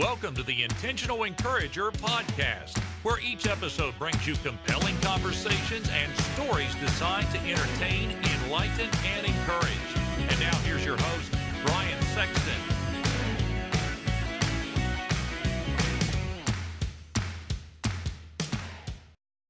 Welcome to the Intentional Encourager podcast, where each episode brings you compelling conversations and stories designed to entertain, enlighten, and encourage. And now here's your host, Brian Sexton.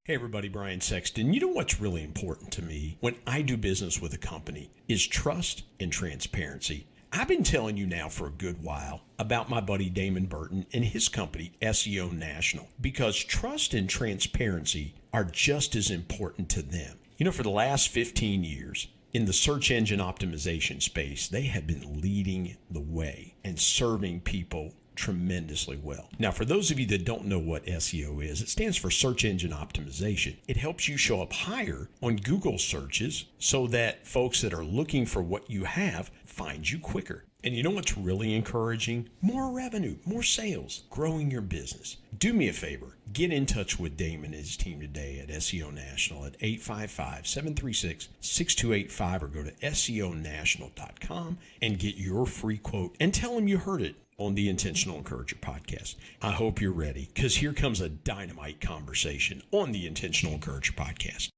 Hey everybody, Brian Sexton. You know what's really important to me when I do business with a company is trust and transparency. I've been telling you now for a good while about my buddy Damon Burton and his company, SEO National, because trust and transparency are just as important to them. You know, for the last 15 years, in the search engine optimization space, they have been leading the way and serving people tremendously well. Now, for those of you that don't know what SEO is, it stands for search engine optimization. It helps you show up higher on Google searches so that folks that are looking for what you have find you quicker. And you know what's really encouraging? More revenue, more sales, growing your business. Do me a favor, get in touch with Damon and his team today at SEO National at 855 736 6285 or go to SEOnational.com and get your free quote and tell them you heard it on the Intentional Encourager podcast. I hope you're ready because here comes a dynamite conversation on the Intentional Encourager podcast.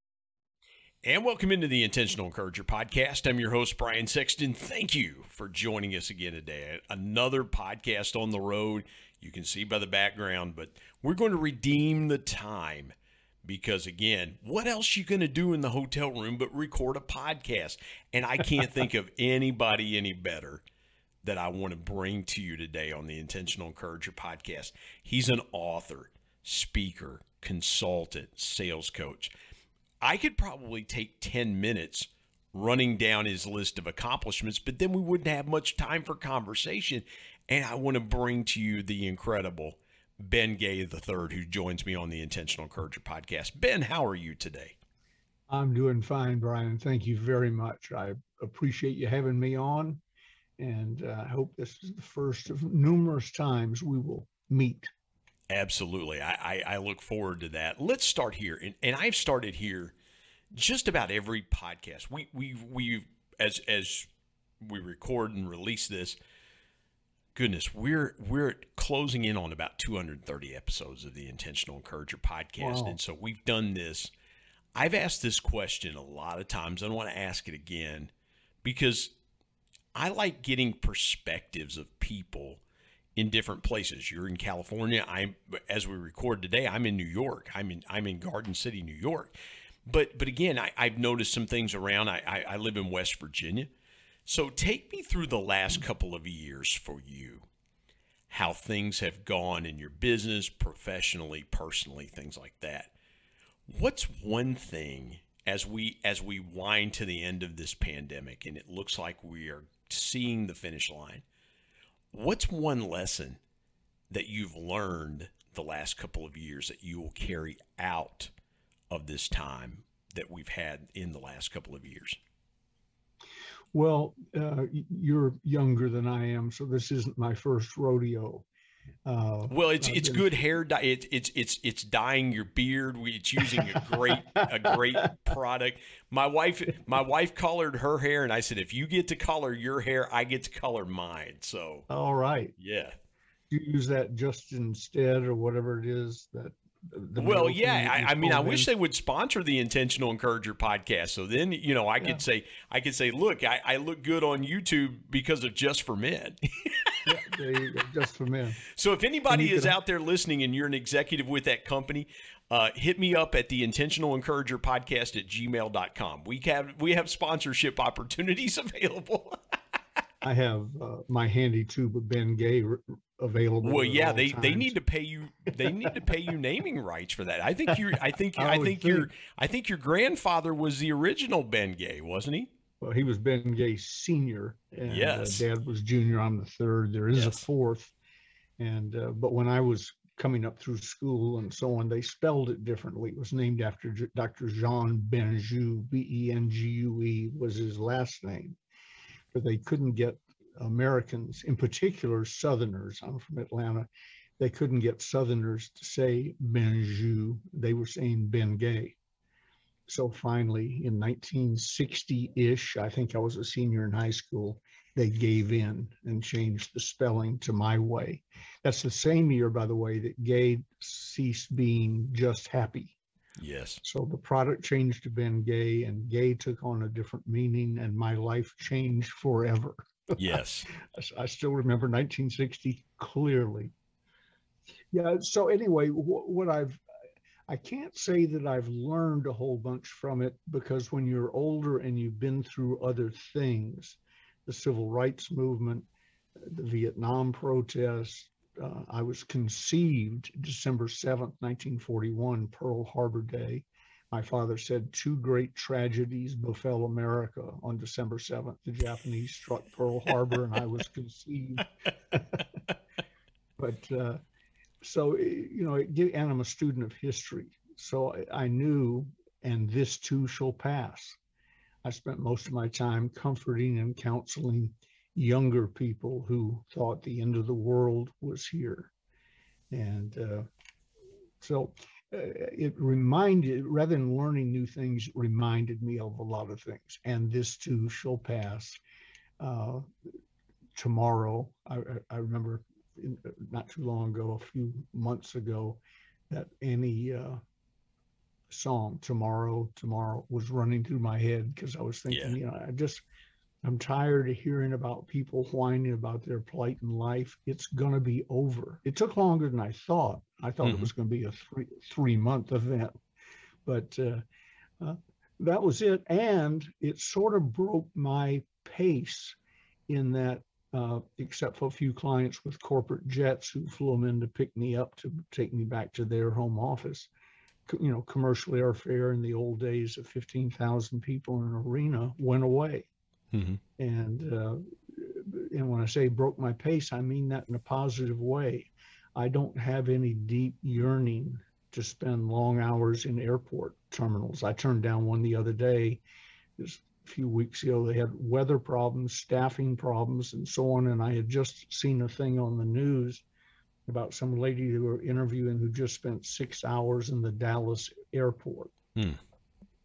And welcome into the Intentional Encourager podcast. I'm your host, Brian Sexton. Thank you for joining us again today. Another podcast on the road. You can see by the background, but we're going to redeem the time because again, what else you going to do in the hotel room but record a podcast? And I can't think of anybody any better that I want to bring to you today on the Intentional Encourager podcast. He's an author, speaker, consultant, sales coach. I could probably take 10 minutes running down his list of accomplishments, but then we wouldn't have much time for conversation. And I want to bring to you the incredible Ben Gay III, who joins me on the Intentional Encourager podcast. Ben, how are you today? I'm doing fine, Brian. Thank you very much. I appreciate you having me on and uh, I hope this is the first of numerous times we will meet. Absolutely. I, I, I look forward to that. Let's start here. And, and I've started here just about every podcast. We, we, we, as, as we record and release this, goodness, we're, we're closing in on about 230 episodes of the Intentional Encourager podcast. Wow. And so we've done this. I've asked this question a lot of times. I don't want to ask it again because I like getting perspectives of people in different places. You're in California. I'm as we record today. I'm in New York. I'm in I'm in Garden City, New York. But but again, I, have noticed some things around. I, I I live in West Virginia. So take me through the last couple of years for you. How things have gone in your business, professionally, personally, things like that. What's one thing as we as we wind to the end of this pandemic and it looks like we are seeing the finish line. What's one lesson that you've learned the last couple of years that you will carry out of this time that we've had in the last couple of years? Well, uh, you're younger than I am, so this isn't my first rodeo. Uh, well, it's it's good hair. dye. it, it's it's it's dyeing your beard. It's using a great a great product. My wife my wife colored her hair, and I said, if you get to color your hair, I get to color mine. So all right, yeah. You use that just instead, or whatever it is that well, yeah. I, I, mean, I wish they would sponsor the Intentional Encourager podcast. So then, you know, I yeah. could say, I could say, look, I, I, look good on YouTube because of Just for Men. yeah, there you go, Just for Men. So if anybody is out there listening and you're an executive with that company, uh, hit me up at the Intentional Encourager podcast at gmail.com. We have we have sponsorship opportunities available. I have uh, my handy tube of Ben Gay available. Well, yeah, they times. they need to pay you. They need to pay you naming rights for that. I think you. I think. I, I think, think your. I think your grandfather was the original Ben Gay, wasn't he? Well, he was Ben Gay Senior, and uh, yes. uh, Dad was Junior. I'm the third. There is yes. a fourth, and uh, but when I was coming up through school and so on, they spelled it differently. It was named after J- Dr. Jean Bengue, B E N G U E was his last name, but they couldn't get Americans, in particular Southerners, I'm from Atlanta, they couldn't get Southerners to say Benjou. They were saying Ben Gay. So finally, in 1960 ish, I think I was a senior in high school, they gave in and changed the spelling to my way. That's the same year, by the way, that gay ceased being just happy. Yes. So the product changed to Ben Gay, and gay took on a different meaning, and my life changed forever. Yes. I still remember 1960 clearly. Yeah. So anyway, what, what I've I can't say that I've learned a whole bunch from it because when you're older and you've been through other things, the civil rights movement, the Vietnam protests, uh, I was conceived December 7th, 1941, Pearl Harbor Day. My father said two great tragedies befell America on December 7th. The Japanese struck Pearl Harbor and I was conceived. but uh, so, eh, you know, it, and I'm a student of history. So I, knew, and this too shall pass. I spent most of my time comforting and counseling younger people who thought the end of the world was here. And uh, so uh, it reminded, rather than learning new things, reminded me of a lot of things. And this too shall pass. Uh, tomorrow, I, I remember not too long ago, a few months ago, that any uh, song tomorrow tomorrow was running through my head because i was thinking yeah. you know i just i'm tired of hearing about people whining about their plight in life. It's going to be over. It took longer than i thought. I thought mm-hmm. it was going to be a three three month event. But uh, uh, that was it. And it sort of broke my pace in that uh, except for a few clients with corporate jets who flew them in to pick me up to take me back to their home office you know, commercial airfare in the old days of 15,000 people in an arena went away. Mm-hmm. And, uh, and when I say broke my pace, I mean that in a positive way. I don't have any deep yearning to spend long hours in airport terminals. I turned down one the other day, few weeks ago. They had weather problems, staffing problems, and so on. And I had just seen a thing on the news about some lady they were interviewing who just spent six hours in the Dallas airport. Hmm.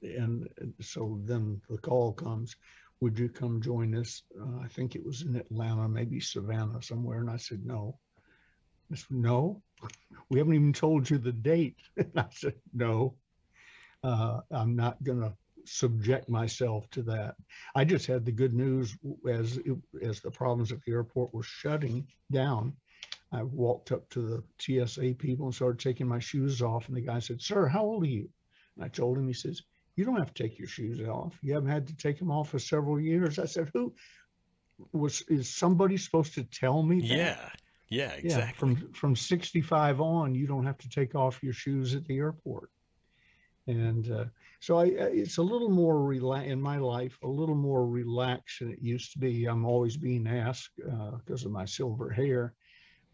And so then the call comes, would you come join us? Uh, I think it was in Atlanta, maybe Savannah somewhere. And I said, no. I said, no, we haven't even told you the date. And I said, no, uh, I'm not going to subject myself to that. I just had the good news as as the problems at the airport were shutting down I walked up to the TSA people and started taking my shoes off. And the guy said, Sir, how old are you? And I told him, he says, You don't have to take your shoes off. You haven't had to take them off for several years. I said, Who was is somebody supposed to tell me that? Yeah. Yeah, exactly. Yeah, from from 65 on, you don't have to take off your shoes at the airport. And uh, so I, it's a little more rela- in my life, a little more relaxed than it used to be. I'm always being asked because uh, of my silver hair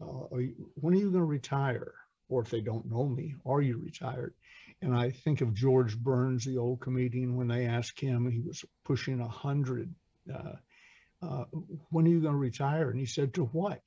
uh, are you, when are you going to retire? Or if they don't know me, are you retired? And I think of George Burns, the old comedian, when they asked him, he was pushing a hundred. Uh, uh, when are you going to retire? And he said, to what?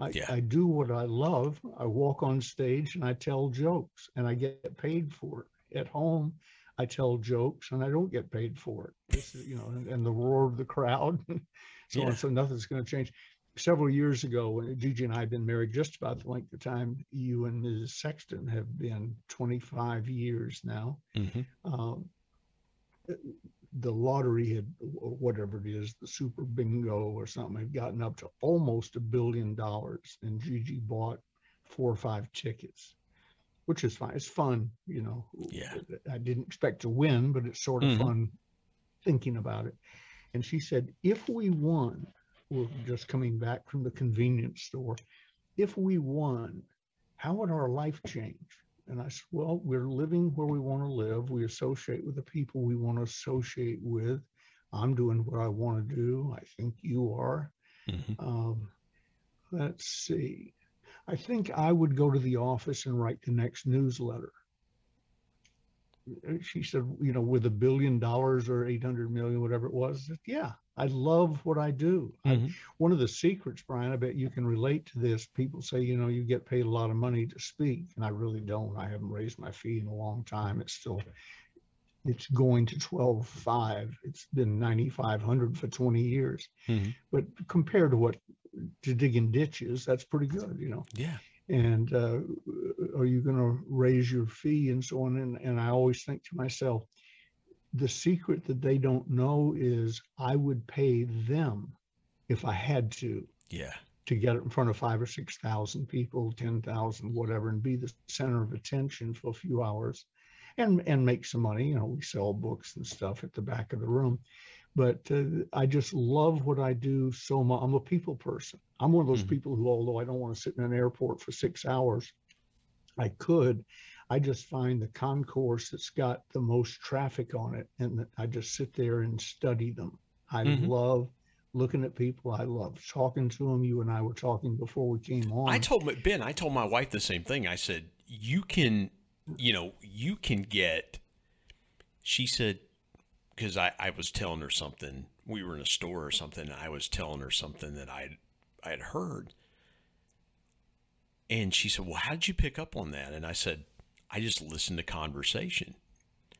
I, yeah. I do what I love. I walk on stage and I tell jokes and I get paid for it. At home, I tell jokes and I don't get paid for it. Is, you know, and, and the roar of the crowd. so yeah. on. So nothing's going to change several years ago, when Gigi and I have been married just about the length of time you and Mrs. Sexton have been 25 years now. Mm-hmm. Um, the lottery had, whatever it is, the super bingo or something, had gotten up to almost a billion dollars. And Gigi bought four or five tickets, which is fine. It's fun, you know. Yeah. I didn't expect to win, but it's sort of mm-hmm. fun thinking about it. And she said, if we won, we're just coming back from the convenience store. If we won, how would our life change? And I said, well, we're living where we want to live. We associate with the people we want to associate with. I'm doing what I want to do. I think you are. Mm-hmm. Um, let's see. I think I would go to the office and write the next newsletter. She said, you know, with a billion dollars or 800 million, whatever it was. Said, yeah, I love what I do. Mm-hmm. I, one of the secrets, Brian, I bet you can relate to this. People say, you know, you get paid a lot of money to speak, and I really don't. I haven't raised my fee in a long time. It's still it's going to 12.5. It's been 9,500 for 20 years. Mm-hmm. But compared to what to digging ditches, that's pretty good, you know. Yeah. And uh, are you going to raise your fee and so on? And, and I always think to myself, the secret that they don't know is I would pay them if I had to. Yeah. To get it in front of five or six thousand people, ten thousand, whatever, and be the center of attention for a few hours, and and make some money. You know, we sell books and stuff at the back of the room, but uh, I just love what I do so much. I'm a people person. I'm one of those mm-hmm. people who, although I don't want to sit in an airport for six hours, I could. I just find the concourse that's got the most traffic on it, and I just sit there and study them. I mm-hmm. love looking at people. I love talking to them. You and I were talking before we came on. I told Ben, I told my wife the same thing. I said, you can, you know, you can get, she said, because I, I was telling her something. We were in a store or something. I was telling her something that I I had heard. And she said, Well, how did you pick up on that? And I said, I just listened to conversation.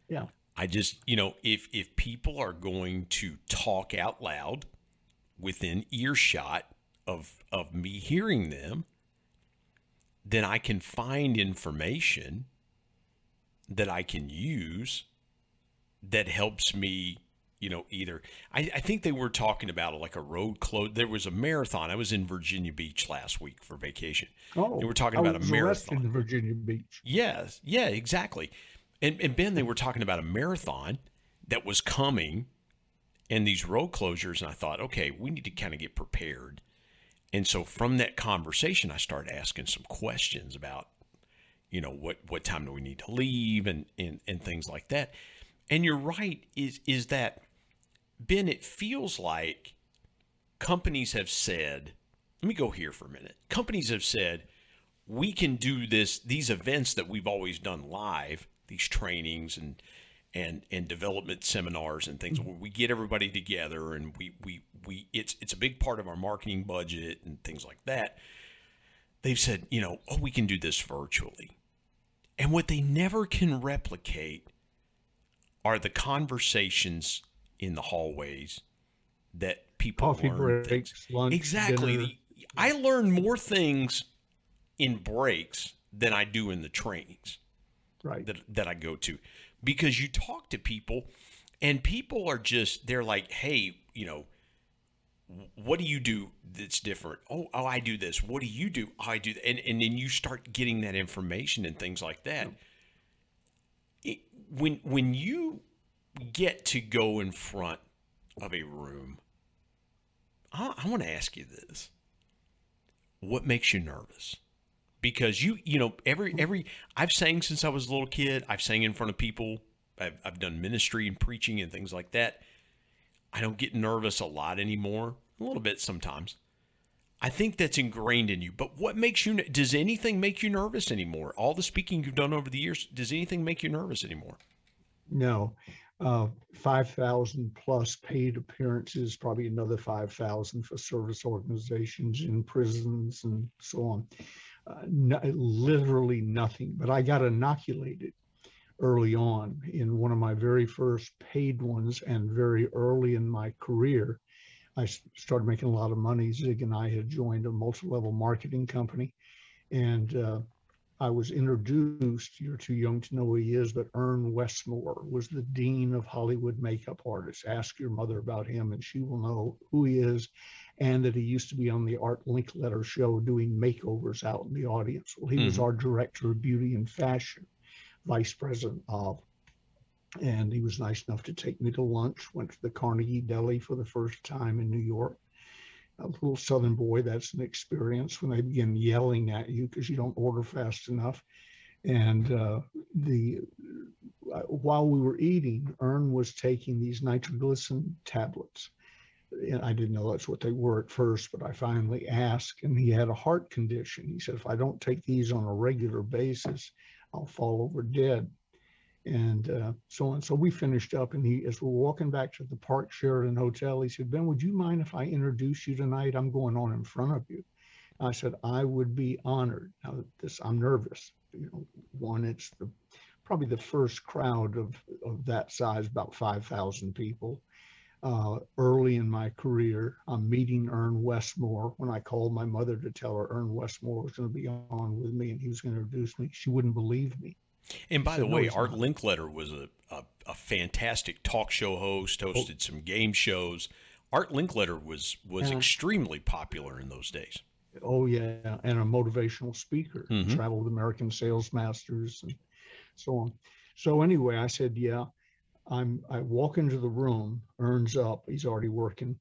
Yeah. I just, you know, if if people are going to talk out loud, within earshot of of me hearing them, then I can find information that I can use that helps me, you know, either. I, I think they were talking about like a road close. There was a marathon. I was in Virginia Beach last week for vacation. Oh, they were talking about a marathon in Virginia Beach. Yes, yeah, exactly. And and Ben, they were talking about a marathon that was coming and these road closures. And I thought, okay, we need to kind of get prepared. And so from that conversation, I started asking some questions about, you know, what, what time do we need to leave and, and, and things like that. And you're right, is, is that, Ben, it feels like companies have said, let me go here for a minute. Companies have said, we can do this, these events that we've always done live, these trainings and and and development seminars and things where we get everybody together and we we we it's it's a big part of our marketing budget and things like that. They've said, you know, oh, we can do this virtually. And what they never can replicate are the conversations in the hallways that people coffee learn breaks, things. lunch, exactly. Dinner. I learn more things in breaks than I do in the trainings right. that that I go to because you talk to people and people are just they're like hey you know what do you do that's different oh, oh i do this what do you do oh, i do that. and and then you start getting that information and things like that it, when when you get to go in front of a room i, I want to ask you this what makes you nervous because you you know every every I've sang since I was a little kid. I've sang in front of people. I've I've done ministry and preaching and things like that. I don't get nervous a lot anymore. A little bit sometimes. I think that's ingrained in you. But what makes you does anything make you nervous anymore? All the speaking you've done over the years, does anything make you nervous anymore? No. Uh, 5,000 plus paid appearances, probably another 5,000 for service organizations in prisons and so on uh, no, literally nothing. But I got inoculated early on in one of my very first paid ones and very early in my career. I started making a lot of money. Zig and I had joined a multi-level marketing company, and uh, I was introduced. You're too young to know who he is, but Ern Westmore was the dean of Hollywood makeup artists. Ask your mother about him, and she will know who he is and that he used to be on the Art Linkletter show doing makeovers out in the audience. Well, he mm-hmm. was our director of beauty and fashion, vice president of, and he was nice enough to take me to lunch. Went to the Carnegie Deli for the first time in New York. A little Southern boy, that's an experience when they begin yelling at you because you don't order fast enough. And uh, the uh, while we were eating, Ern was taking these nitroglycerin tablets I didn't know that's what they were at first, but I finally asked, and he had a heart condition. He said, if I don't take these on a regular basis, I'll fall over dead. And uh, so on. So we finished up, and he, as we're walking back to the Park Sheraton Hotel, he said, Ben, would you mind if I introduce you tonight? I'm going on in front of you. I said, I would be honored. Now, this, I'm nervous. You know, one, it's the probably the first crowd of, of that size, about 5,000 people. Uh, early in my career, I'm meeting Ern Westmore. When I called my mother to tell her Ern Westmore was going to be on with me and he was going to introduce me, she wouldn't believe me. And by the way, Art Linkletter was a, a, a, fantastic talk show host, hosted oh. some game shows. Art Linkletter was was yeah. extremely popular in those days. Oh yeah, and a motivational speaker, mm-hmm. traveled American Sales Masters and so on. So anyway, I said, yeah. I'm. I walk into the room. Ern's up. He's already working,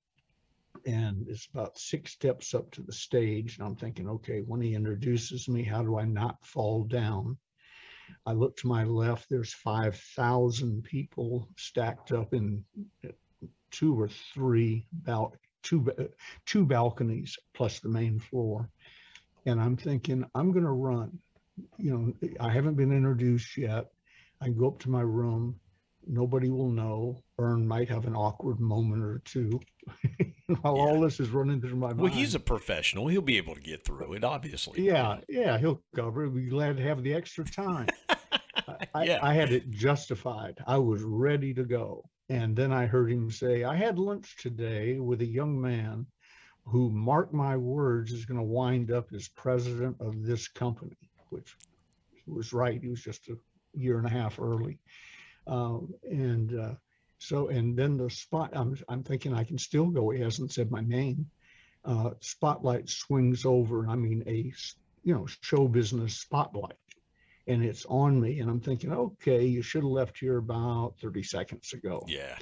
and it's about six steps up to the stage. And I'm thinking, okay, when he introduces me, how do I not fall down? I look to my left. There's five thousand people stacked up in two or three bal- two two balconies plus the main floor, and I'm thinking I'm going to run. You know, I haven't been introduced yet. I go up to my room. Nobody will know. Ern might have an awkward moment or two while yeah. all this is running through my mind. Well, he's a professional. He'll be able to get through it, obviously. Yeah, yeah, he'll cover it. Be glad to have the extra time. I, yeah. I, had it justified. I was ready to go. And then I heard him say, I had lunch today with a young man who, mark my words, is going to wind up as president of this company, which was right. He was just a year and a half early. Um, and uh, so, and then the spot, I'm, I'm thinking I can still go. He hasn't said my name. Uh, spotlight swings over. I mean, a, you know, show business spotlight and it's on me. And I'm thinking, okay, you should have left here about 30 seconds ago. Yeah.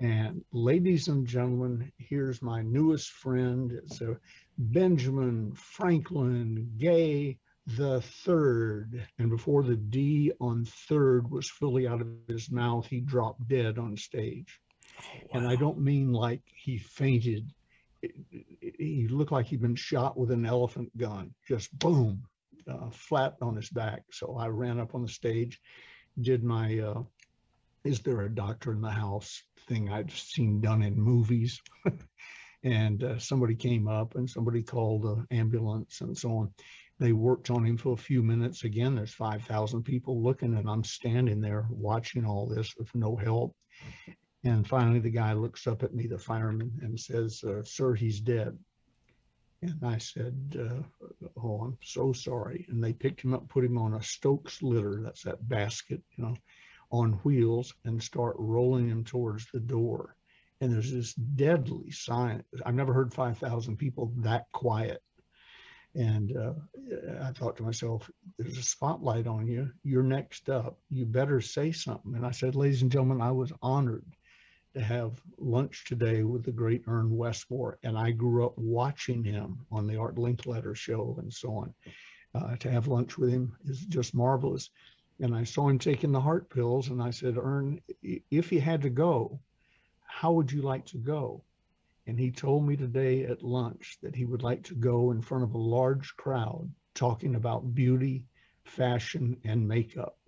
And ladies and gentlemen, here's my newest friend. It's a Benjamin Franklin Gay the third. And before the D on third was fully out of his mouth, he dropped dead on stage. Oh, wow. And I don't mean like he fainted. he looked like he'd been shot with an elephant gun, just boom uh, flat on his back. So I ran up on the stage, did my uh, "Is there a doctor in the house?" thing I'd seen done in movies, and uh, somebody came up and somebody called the ambulance and so on. They worked on him for a few minutes. Again, there's 5,000 people looking, and I'm standing there watching all this with no help. And finally, the guy looks up at me, the fireman, and says, uh, Sir, he's dead. And I said, uh, Oh, I'm so sorry. And they picked him up, put him on a Stokes litter, that's that basket, you know, on wheels, and start rolling him towards the door. And there's this deadly silence. I've never heard 5,000 people that quiet. And uh, I thought to myself, there's a spotlight on you. You're next up. You better say something. And I said, ladies and gentlemen, I was honored to have lunch today with the great Ern Westmore, and I grew up watching him on the Art Linkletter show and so on. Uh, to have lunch with him is just marvelous. And I saw him taking the heart pills, and I said, Ern, if you had to go, how would you like to go? And he told me today at lunch that he would like to go in front of a large crowd talking about beauty, fashion, and makeup.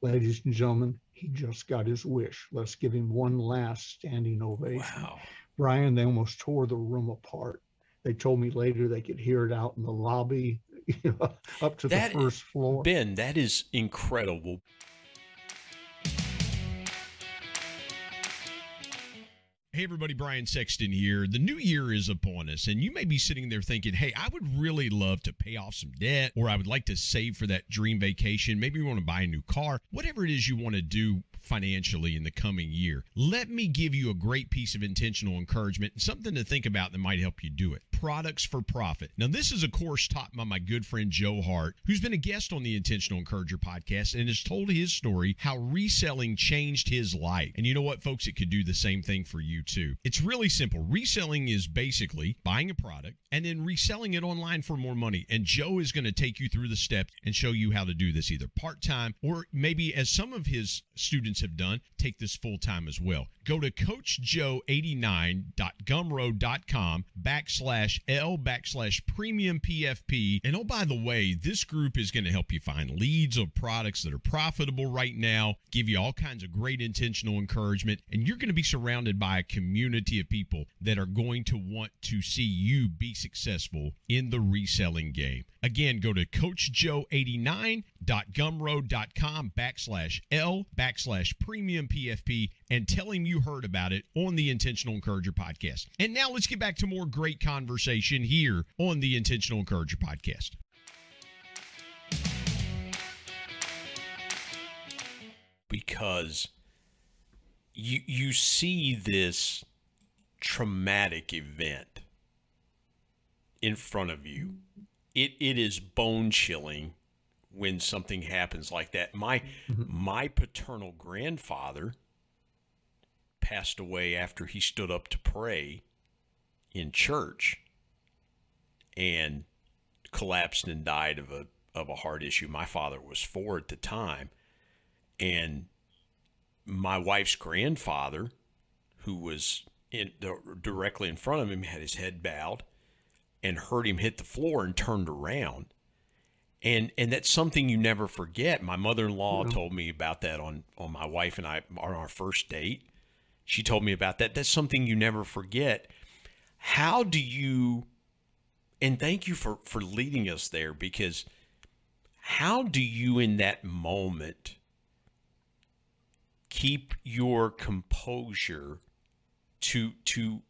Ladies and gentlemen, he just got his wish. Let's give him one last standing ovation. Wow. Brian, they almost tore the room apart. They told me later they could hear it out in the lobby, you know, up to that, the first floor. Ben, that is incredible. Hey, everybody, Brian Sexton here. The new year is upon us, and you may be sitting there thinking, hey, I would really love to pay off some debt, or I would like to save for that dream vacation. Maybe you want to buy a new car. Whatever it is you want to do financially in the coming year, let me give you a great piece of intentional encouragement and something to think about that might help you do it. Products for Profit. Now, this is a course taught by my good friend Joe Hart, who's been a guest on the Intentional Encourager podcast and has told his story how reselling changed his life. And you know what, folks? It could do the same thing for you It's really simple. Reselling is basically buying a product and then reselling it online for more money. And Joe is going to take you through the steps and show you how to do this either part time or maybe as some of his students have done, take this full time as well. Go to coachjoe89.gumroad.com backslash L backslash premium PFP. And oh, by the way, this group is going to help you find leads of products that are profitable right now, give you all kinds of great intentional encouragement, and you're going to be surrounded by a community of people that are going to want to see you be successful in the reselling game. Again, go to coachjoe89.gumroad.com backslash L backslash premium PFP and tell him you heard about it on the Intentional Encourager podcast. And now let's get back to more great conversation here on the Intentional Encourager podcast. Because you you see this traumatic event in front of you. It it is bone chilling when something happens like that. My mm-hmm. my paternal grandfather passed away after he stood up to pray in church and collapsed and died of a of a heart issue. My father was 4 at the time and my wife's grandfather who was in directly in front of him had his head bowed and heard him hit the floor and turned around. And and that's something you never forget. My mother-in-law mm-hmm. told me about that on on my wife and I on our first date. She told me about that. That's something you never forget. How do you and thank you for for leading us there because how do you in that moment keep your composure to to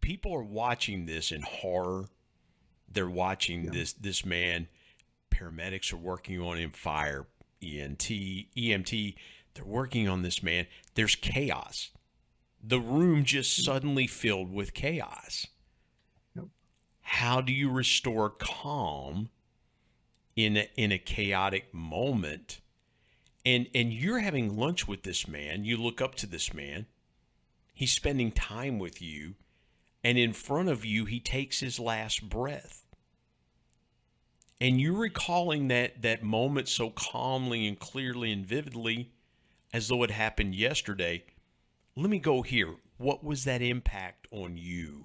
people are watching this in horror. They're watching yeah. this this man paramedics are working on him fire ent emt they're working on this man. There's chaos. The room just suddenly filled with chaos. Yep. how do you restore calm in a, in a chaotic moment and and you're having lunch with this man you look up to this man He's spending time with you, and in front of you, he takes his last breath. And you're recalling that, that moment so calmly and clearly and vividly as though it happened yesterday. Let me go here. What was that impact on you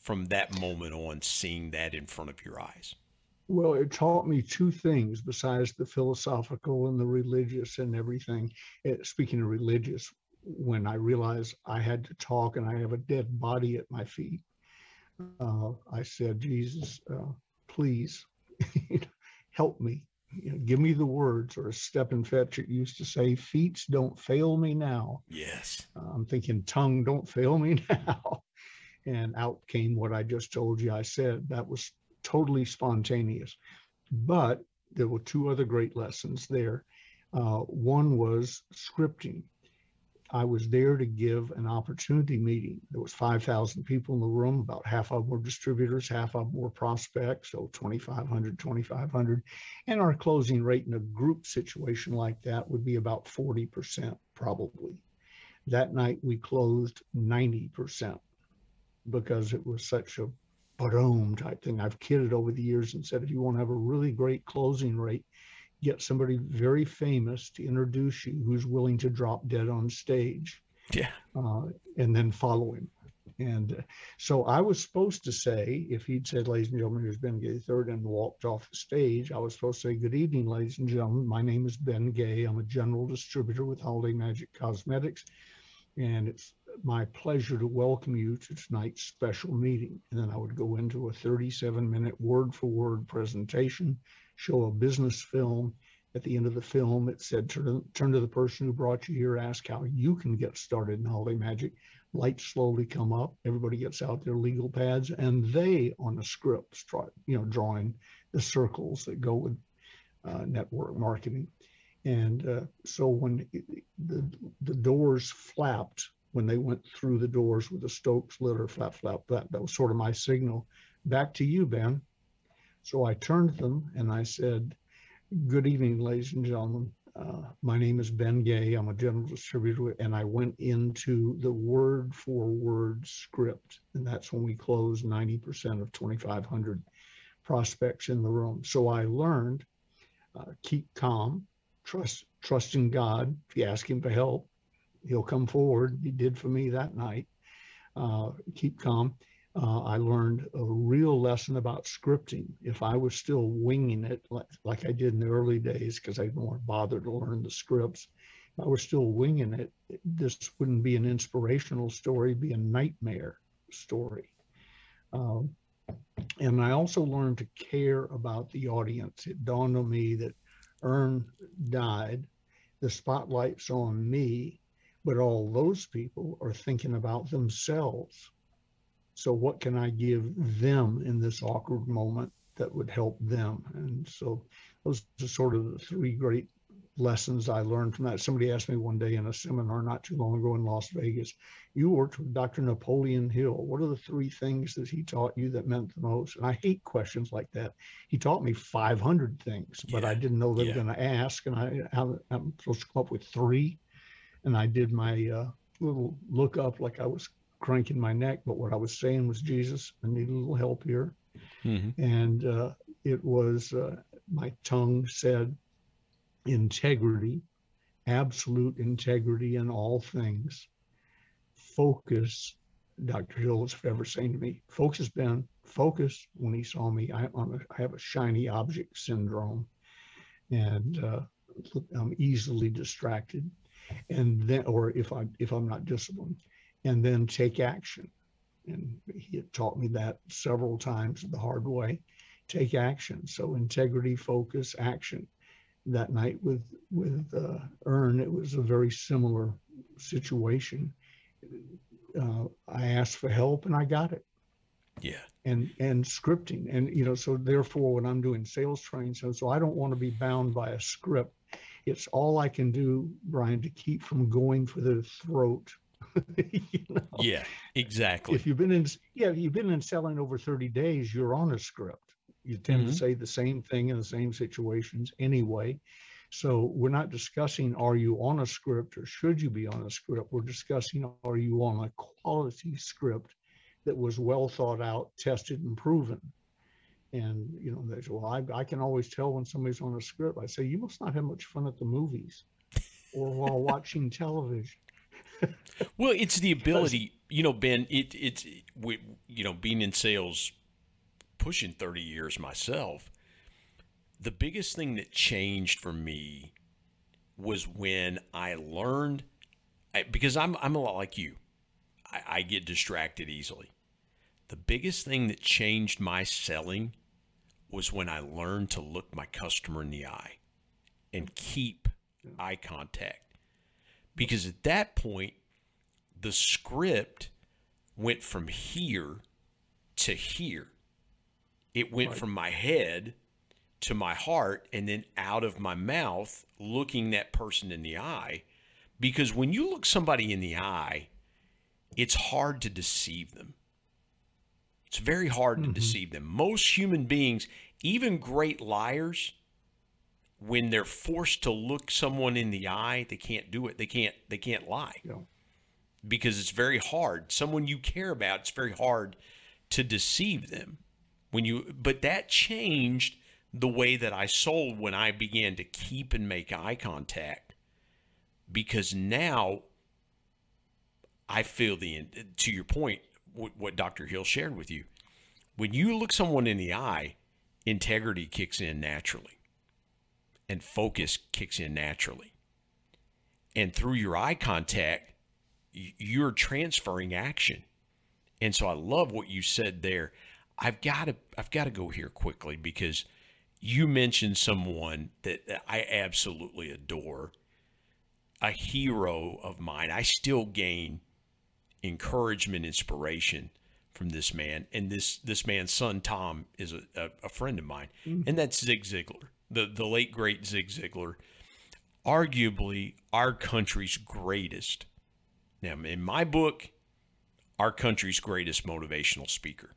from that moment on, seeing that in front of your eyes? Well, it taught me two things besides the philosophical and the religious and everything. It, speaking of religious, when I realized I had to talk and I have a dead body at my feet, uh, I said, Jesus, uh, please help me. You know, give me the words, or as Stepin Fetchit used to say, feet don't fail me now. Yes. Uh, I'm thinking, tongue don't fail me now. and out came what I just told you I said. That was totally spontaneous. But there were two other great lessons there. Uh, one was scripting. I was there to give an opportunity meeting. There was 5,000 people in the room. About half of them were distributors, half of them were prospects, so 2,500, 2,500. And our closing rate in a group situation like that would be about 40% probably. That night we closed 90% because it was such a boom type thing. I've kidded over the years and said if you want to have a really great closing rate, get somebody very famous to introduce you who's willing to drop dead on stage. Yeah. Uh, and then follow him. And uh, so I was supposed to say, if he'd said, ladies and gentlemen, here's Ben Gay third and walked off the stage, I was supposed to say, good evening, ladies and gentlemen. My name is Ben Gay. I'm a general distributor with Holiday Magic Cosmetics. And it's my pleasure to welcome you to tonight's special meeting. And then I would go into a 37 minute word for word presentation show a business film. At the end of the film, it said, turn, turn to the person who brought you here, ask how you can get started in Holiday Magic. Lights slowly come up. Everybody gets out their legal pads, and they, on the script, start, you know, drawing the circles that go with uh, network marketing. And uh, so when the, the doors flapped, when they went through the doors with the Stokes litter flap, flap, that, that was sort of my signal. Back to you, Ben. So I turned to them and I said, Good evening, ladies and gentlemen. Uh, my name is Ben Gay. I'm a general distributor, and I went into the word for word script, and that's when we closed 90% of 2,500 prospects in the room. So I learned uh, keep calm, trust trust in God. If you ask Him for help, He'll come forward. He did for me that night. Uh, keep calm. Uh, I learned a real lesson about scripting. If I was still winging it like, like I did in the early days, because I didn't want to bother to learn the scripts, if I was still winging it, this wouldn't be an inspirational story, be a nightmare story. Um, and I also learned to care about the audience. It dawned on me that Ern died, the spotlight's on me, but all those people are thinking about themselves. So, what can I give them in this awkward moment that would help them? And so, those are sort of the three great lessons I learned from that. Somebody asked me one day in a seminar not too long ago in Las Vegas, you worked with Dr. Napoleon Hill. What are the three things that he taught you that meant the most? And I hate questions like that. He taught me 500 things, but Yeah. I didn't know they Yeah. were going to ask. And I, I'm I'm supposed to come up with three. And I did my uh, little look up like I was cranking my neck, but what I was saying was, Jesus, I need a little help here. Mhm. And uh, it was, uh, my tongue said, integrity, absolute integrity in all things. Focus, Dr. Hill was forever saying to me, focus, Ben, focus. When he saw me, I, I'm a, I have a shiny object syndrome and uh, I'm easily distracted. And then, or if I if I'm not disciplined, and then take action. And he had taught me that several times the hard way. Take action. So integrity, focus, action that night with with uh, Ern, it was a very similar situation. Uh, I asked for help and I got it, Yeah. and and scripting, and you know, so therefore, when I'm doing sales training, so so I don't want to be bound by a script. It's all I can do, Brian, to keep from going for the throat. you know? Yeah. Exactly. If you've been in, yeah, you've been in selling over 30 days, you're on a script. You tend Mhm. to say the same thing in the same situations anyway. So we're not discussing are you on a script or should you be on a script? We're discussing are you on a quality script that was well thought out, tested, and proven. And you know, they say, well, I, I can always tell when somebody's on a script. I say, you must not have much fun at the movies or while watching television. Well, it's the ability, you know, Ben. It it's we, you know, being in sales, pushing thirty years myself. The biggest thing that changed for me was when I learned, I, because I'm I'm a lot like you. I, I get distracted easily. The biggest thing that changed my selling was when I learned to look my customer in the eye and keep eye contact. Because at that point the script went from here to here. It went Right. from my head to my heart and then out of my mouth looking that person in the eye. Because when you look somebody in the eye it's hard to deceive them it's very hard to Mhm. deceive them. Most human beings even great liars when they're forced to look someone in the eye they can't do it. They can't they can't lie. Know, because it's very hard. Someone you care about it's very hard to deceive them. When you but that changed the way that I sold when I began to keep and make eye contact. Because now I feel the to your point what Dr. Hill shared with you. When you look someone in the eye integrity kicks in naturally. And focus kicks in naturally. And through your eye contact you're transferring action. And so I love what you said there. I've got to I've got to go here quickly because you mentioned someone that that I absolutely adore a hero of mine. I still gain encouragement inspiration from this man. And this this man's son Tom is a, a, a friend of mine. Mm-hmm. And that's Zig Ziglar the the late great Zig Ziglar. Arguably our country's greatest now in my book our country's greatest motivational speaker.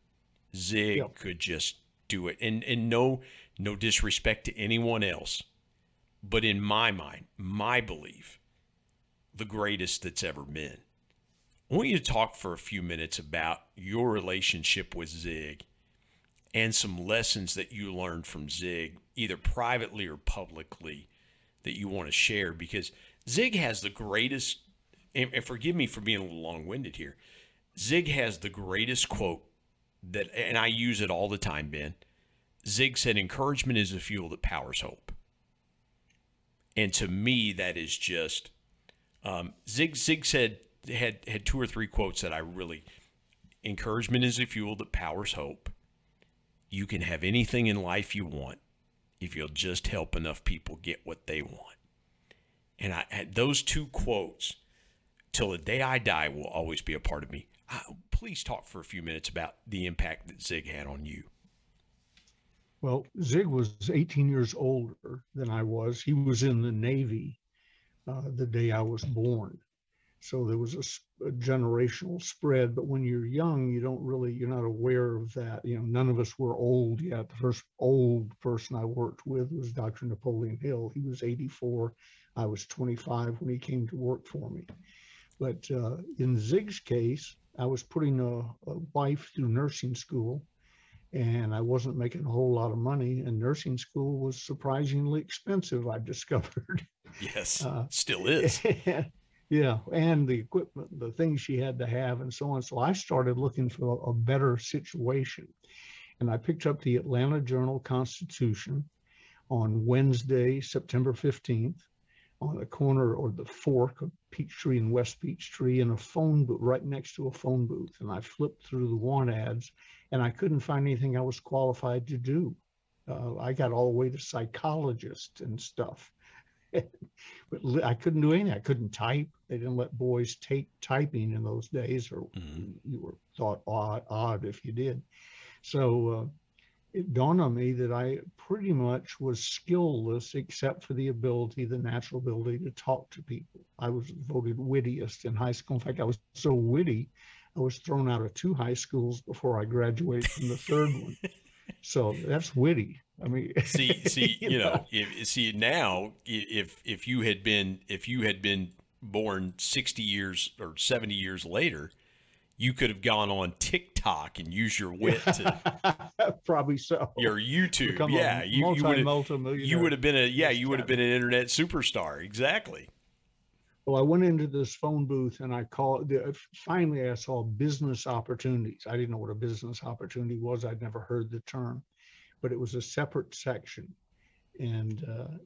Zig Yep. could just do it. And and no no disrespect to anyone else but in my mind my belief the greatest that's ever been I want you to talk for a few minutes about your relationship with Zig and some lessons that you learned from Zig, either privately or publicly, that you want to share because Zig has the greatest, and, and forgive me for being a little long winded here. Zig has the greatest quote that, and I use it all the time, Ben. Zig said, encouragement is the fuel that powers hope. And to me, that is just, um, Zig, Zig said, had, had two or three quotes that I really, encouragement is the fuel that powers hope. You can have anything in life you want if you'll just help enough people get what they want. And I had those two quotes till the day I die will always be a part of me. I, please talk for a few minutes about the impact that Zig had on you. Well, Zig was 18 years older than I was. He was in the Navy uh, the day I was born. So there was a, a, generational spread. But when you're young, you don't really, you're not aware of that. You know, none of us were old yet. The first old person I worked with was Dr. Napoleon Hill. He was 84. I was 25 when he came to work for me. But uh, in Zig's case, I was putting a, a wife through nursing school and I wasn't making a whole lot of money. And nursing school was surprisingly expensive, I discovered. Yes, uh, still is. yeah, and the equipment, the things she had to have, and so on. So I started looking for a, better situation. And I picked up the Atlanta Journal Constitution on Wednesday, September 15th, on the corner or the fork of Peachtree and West Peachtree in a phone booth right next to a phone booth. And I flipped through the want ads and I couldn't find anything I was qualified to do. Uh, I got all the way to psychologist and stuff. but I couldn't do anything. I couldn't type. They didn't let boys take typing in those days, or mm-hmm. you were thought odd, odd if you did. So uh, it dawned on me that I pretty much was skillless except for the ability, the natural ability to talk to people. I was voted wittiest in high school. In fact, I was so witty, I was thrown out of two high schools before I graduated from the third one. So that's witty. I mean, see, see, you, you know, know if, see now, if if you had been if you had been born sixty years or seventy years later, you could have gone on TikTok and used your wit to probably so. Your YouTube, Become yeah, you, multi, you would have you would have been a yeah, you would have been an internet superstar, exactly. Well, I went into this phone booth and I called. Uh, finally, I saw business opportunities. I didn't know what a business opportunity was. I'd never heard the term, but it was a separate section, and uh,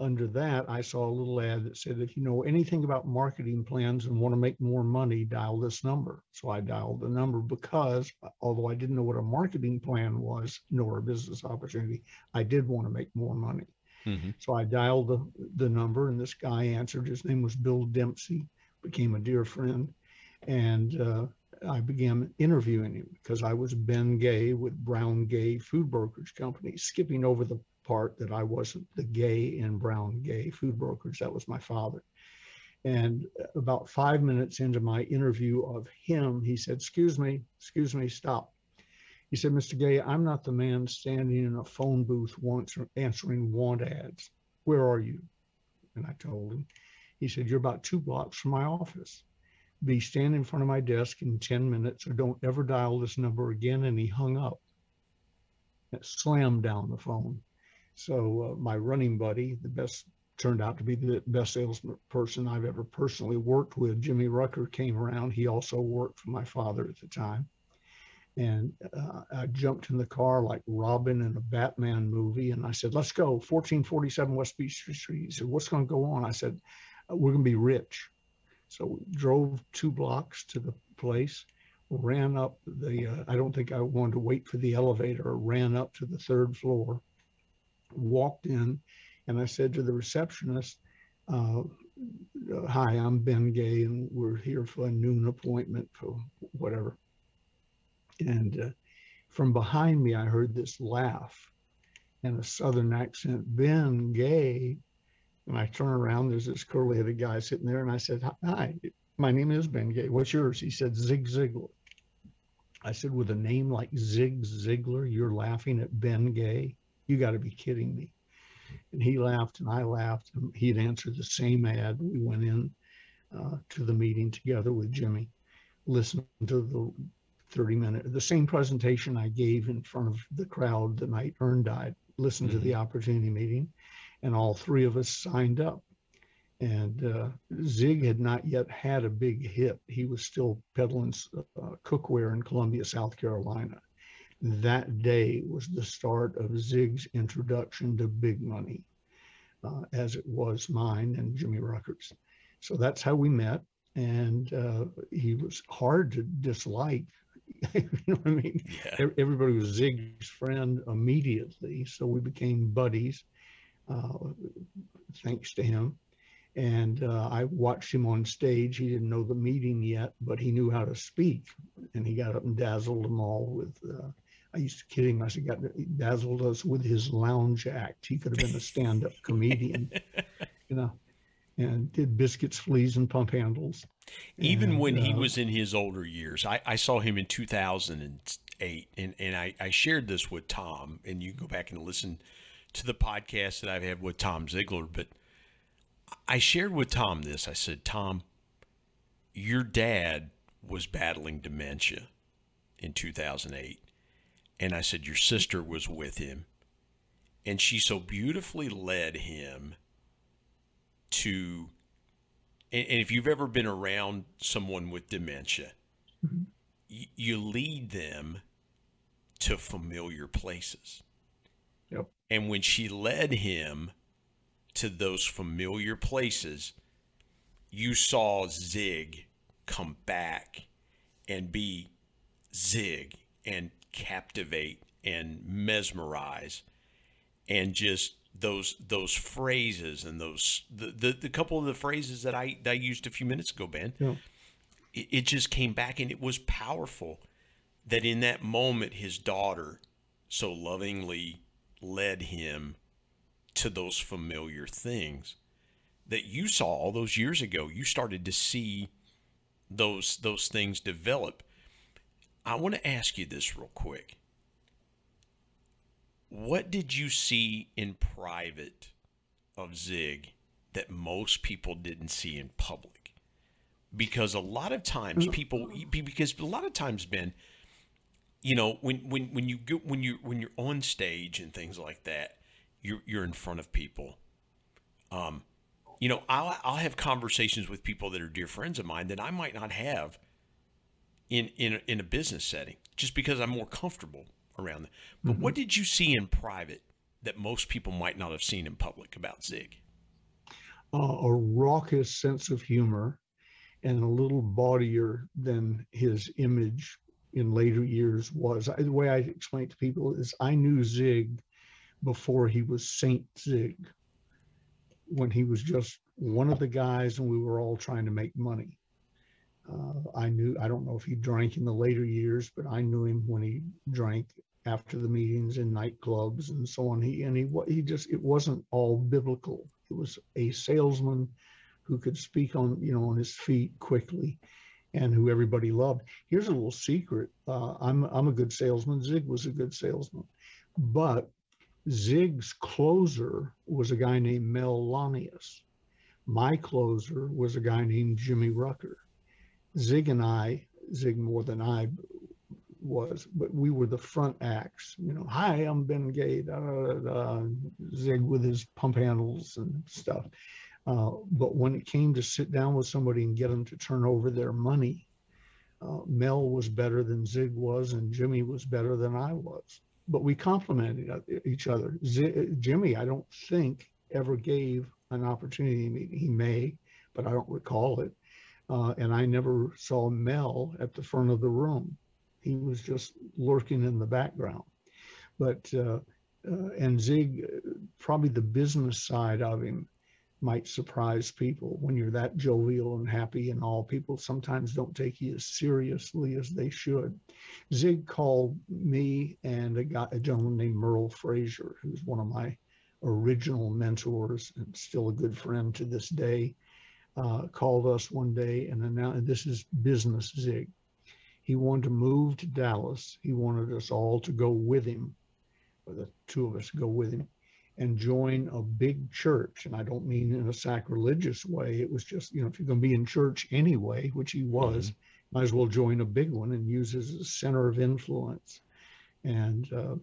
under that, I saw a little ad that said, if you know anything about marketing plans and want to make more money, dial this number. So I dialed the number because, although I didn't know what a marketing plan was nor a business opportunity, I did want to make more money. Mm-hmm. So I dialed the, the number and this guy answered. His name was Bill Dempsey, became a dear friend. And uh, I began interviewing him because I was Ben Gay with Brown Gay Food Brokerage Company, skipping over the part that I wasn't the gay and brown gay food brokerage. That was my father. And about five minutes into my interview of him, he said, Excuse me, excuse me, stop. He said, Mr. Gay, I'm not the man standing in a phone booth answering want ads. Where are you? And I told him. He said, You're about two blocks from my office. Be stand in front of my desk in 10 minutes or don't ever dial this number again. And he hung up. It slammed down the phone. So uh, my running buddy, the best turned out to be the best salesperson I've ever personally worked with. Jimmy Rucker came around. He also worked for my father at the time. And uh, I jumped in the car like Robin in a Batman movie. And I said, let's go, 1447 West Beach Street. He said, what's going to go on? I said, we're going to be rich. So drove two blocks to the place, ran up the, uh, I don't think I wanted to wait for the elevator, ran up to the third floor walked in and I said to the receptionist, uh, Hi, I'm Ben Gay, and we're here for a noon appointment for whatever. And uh, from behind me, I heard this laugh and a southern accent, Ben Gay. And I turn around, there's this curly headed guy sitting there, and I said, Hi, my name is Ben Gay. What's yours? He said, Zig Ziglar. I said, With a name like Zig Ziglar, you're laughing at Ben Gay? You got to be kidding me. And he laughed and I laughed. And he'd answered the same ad. We went in uh, to the meeting together with Jimmy, listened to the 30 minute, the same presentation I gave in front of the crowd the night Ern died, listened mm-hmm. to the mm-hmm. opportunity meeting. And all three of us signed up. And uh, Zig had not yet had a big hit. He was still peddling uh, cookware in Columbia, South Carolina. That day was the start of Zig's introduction to big money, uh, as it was mine and Jimmy Rucker's. So that's how we met. And uh, he was hard to dislike. you know what I mean? Yeah. Everybody was Zig's friend immediately. So we became buddies, thanks to him and uh, I watched him on stage. He didn't know the meeting yet, but he knew how to speak, and he got up and dazzled them all with. Uh, I used to kid him. I said, "Got dazzled us with his lounge act. He could have been a stand-up comedian, you know." And did biscuits, fleas, and pump handles. Even and, when uh, he was in his older years, I, I saw him in 2008, and and I, I shared this with Tom, and you go back and listen to the podcast that I've had with Tom Ziglar, but I shared with Tom this. I said, Tom, your dad was battling dementia in 2008. And I said, Your sister was with him. And she so beautifully led him to. And, if you've ever been around someone with dementia, mm-hmm. you lead them to familiar places. Yep. And when she led him to those familiar places, you saw Zig come back and be Zig and captivate and mesmerize and just those those phrases and those the, the, the couple of the phrases that I that I used a few minutes ago, Ben. Yeah. It, it just came back and it was powerful that in that moment his daughter so lovingly led him to those familiar things that you saw all those years ago. You started to see those those things develop. I want to ask you this real quick. What did you see in private of Zig that most people didn't see in public? Because a lot of times mm. people because a lot of times Ben you know when when when you go when you when you're on stage and things like that you're you're in front of people. Um, you know, I'll I'll have conversations with people that are dear friends of mine that I might not have in in in a business setting, just because I'm more comfortable around them. But mm-hmm. what did you see in private that most people might not have seen in public about Zig? Uh, a raucous sense of humor and a little bawdier than his image in later years was. The way I explain it to people is I knew Zig before he was Saint Zig, when he was just one of the guys and we were all trying to make money. Uh, I knew, I don't know if he drank in the later years, but I knew him when he drank after the meetings in nightclubs and so on. He, and he, he just, it wasn't all biblical. It was a salesman who could speak on, you know, on his feet quickly and who everybody loved. Here's a little secret. Uh, I'm, I'm a good salesman. Zig was a good salesman, but Zig's closer was a guy named Mel Lanius. My closer was a guy named Jimmy Rucker. Zig and I, Zig more than I was, but we were the front acts. You know, hi, I'm Ben Gay, da, da, da, Zig with his pump handles and stuff. Uh, but when it came to sit down with somebody and get them to turn over their money, uh, Mel was better than Zig was, and Jimmy was better than I was but we complimented each other. Z- Jimmy, I don't think ever gave an opportunity. He may, but I don't recall it. Uh, and I never saw Mel at the front of the room. He was just lurking in the background. But uh, uh, and Zig, probably the business side of him might surprise people when you're that jovial and happy and all. People sometimes don't take you as seriously as they should. Zig called me and a guy, a gentleman named Merle Frazier, who's one of my original mentors and still a good friend to this day, uh, called us one day and announced this is business Zig. He wanted to move to Dallas. He wanted us all to go with him, or the two of us go with him and join a big church. And I don't mean in a sacrilegious way. It was just, you know, if you're going to be in church anyway, which he was, mm-hmm. might as well join a big one and use as a center of influence. And uh,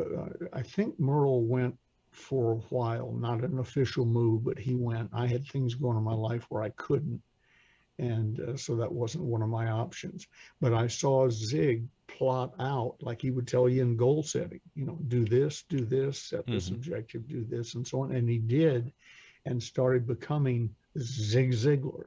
uh I think Merle went for a while, not an official move, but he went. I had things going on in my life where I couldn't. And uh, so that wasn't one of my options. But I saw Zig plot out, like he would tell you in goal setting, you know, do this, do this, set this mm-hmm. objective, do this, and so on. And he did and started becoming Zig Ziglar.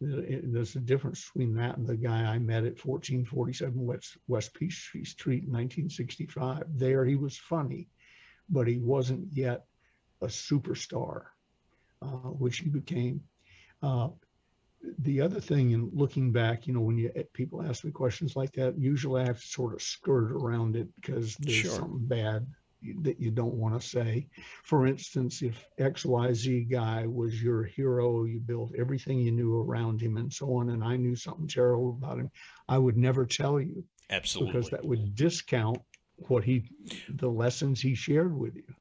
There's a difference between that and the guy I met at 1447 West, West Peachtree Street in 1965. There he was funny, but he wasn't yet a superstar, uh, which he became. Uh, the other thing, in looking back, you know, when you people ask me questions like that, usually I have to sort of skirt around it because there's sure. something bad that you don't want to say. For instance, if XYZ guy was your hero, you built everything you knew around him and so on, and I knew something terrible about him, I would never tell you. Absolutely. Because that would discount what he, the lessons he shared with you.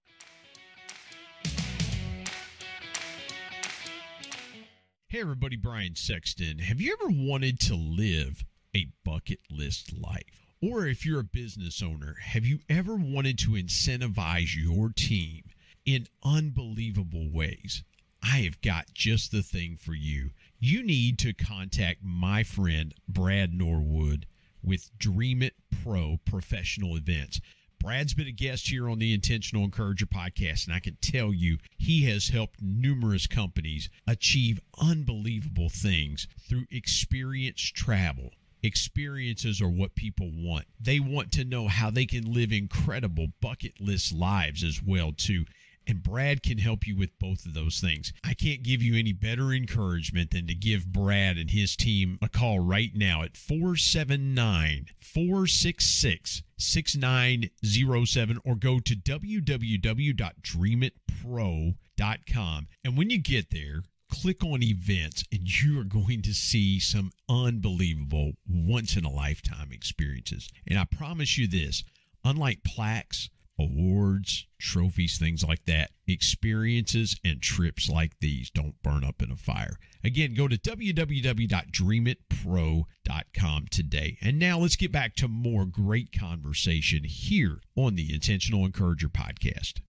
Hey, everybody, Brian Sexton. Have you ever wanted to live a bucket list life? Or if you're a business owner, have you ever wanted to incentivize your team in unbelievable ways? I have got just the thing for you. You need to contact my friend Brad Norwood with Dream It Pro Professional Events. Brad's been a guest here on the Intentional Encourager podcast, and I can tell you he has helped numerous companies achieve unbelievable things through experienced travel experiences are what people want. They want to know how they can live incredible bucket list lives as well too. And Brad can help you with both of those things. I can't give you any better encouragement than to give Brad and his team a call right now at 479 466 6907 or go to www.dreamitpro.com. And when you get there, click on events and you are going to see some unbelievable once in a lifetime experiences. And I promise you this unlike plaques, awards, trophies, things like that, experiences and trips like these don't burn up in a fire. Again, go to www.dreamitpro.com today. And now let's get back to more great conversation here on the Intentional Encourager podcast.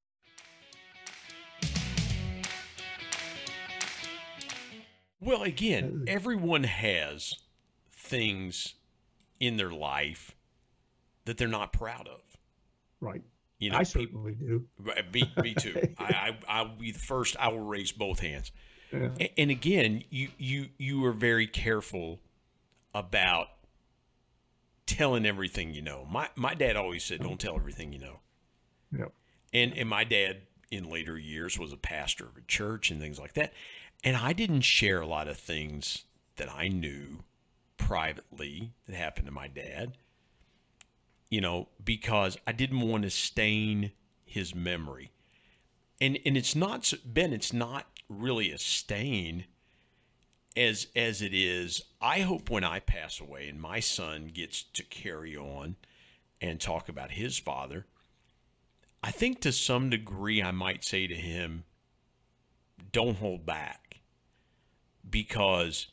Well, again, uh, everyone has things in their life that they're not proud of. Right. You know, I certainly do. Me, me too. I, I, I'll be the first. I will raise both hands. Yeah. And, and again, you, you, you are very careful about telling everything you know. My, my dad always said, "Don't tell everything you know." Yep. And, and my dad, in later years, was a pastor of a church and things like that. And I didn't share a lot of things that I knew privately that happened to my dad, you know, because I didn't want to stain his memory. And and it's not Ben, it's not really a stain as as it is. I hope when I pass away and my son gets to carry on and talk about his father, I think to some degree I might say to him, don't hold back because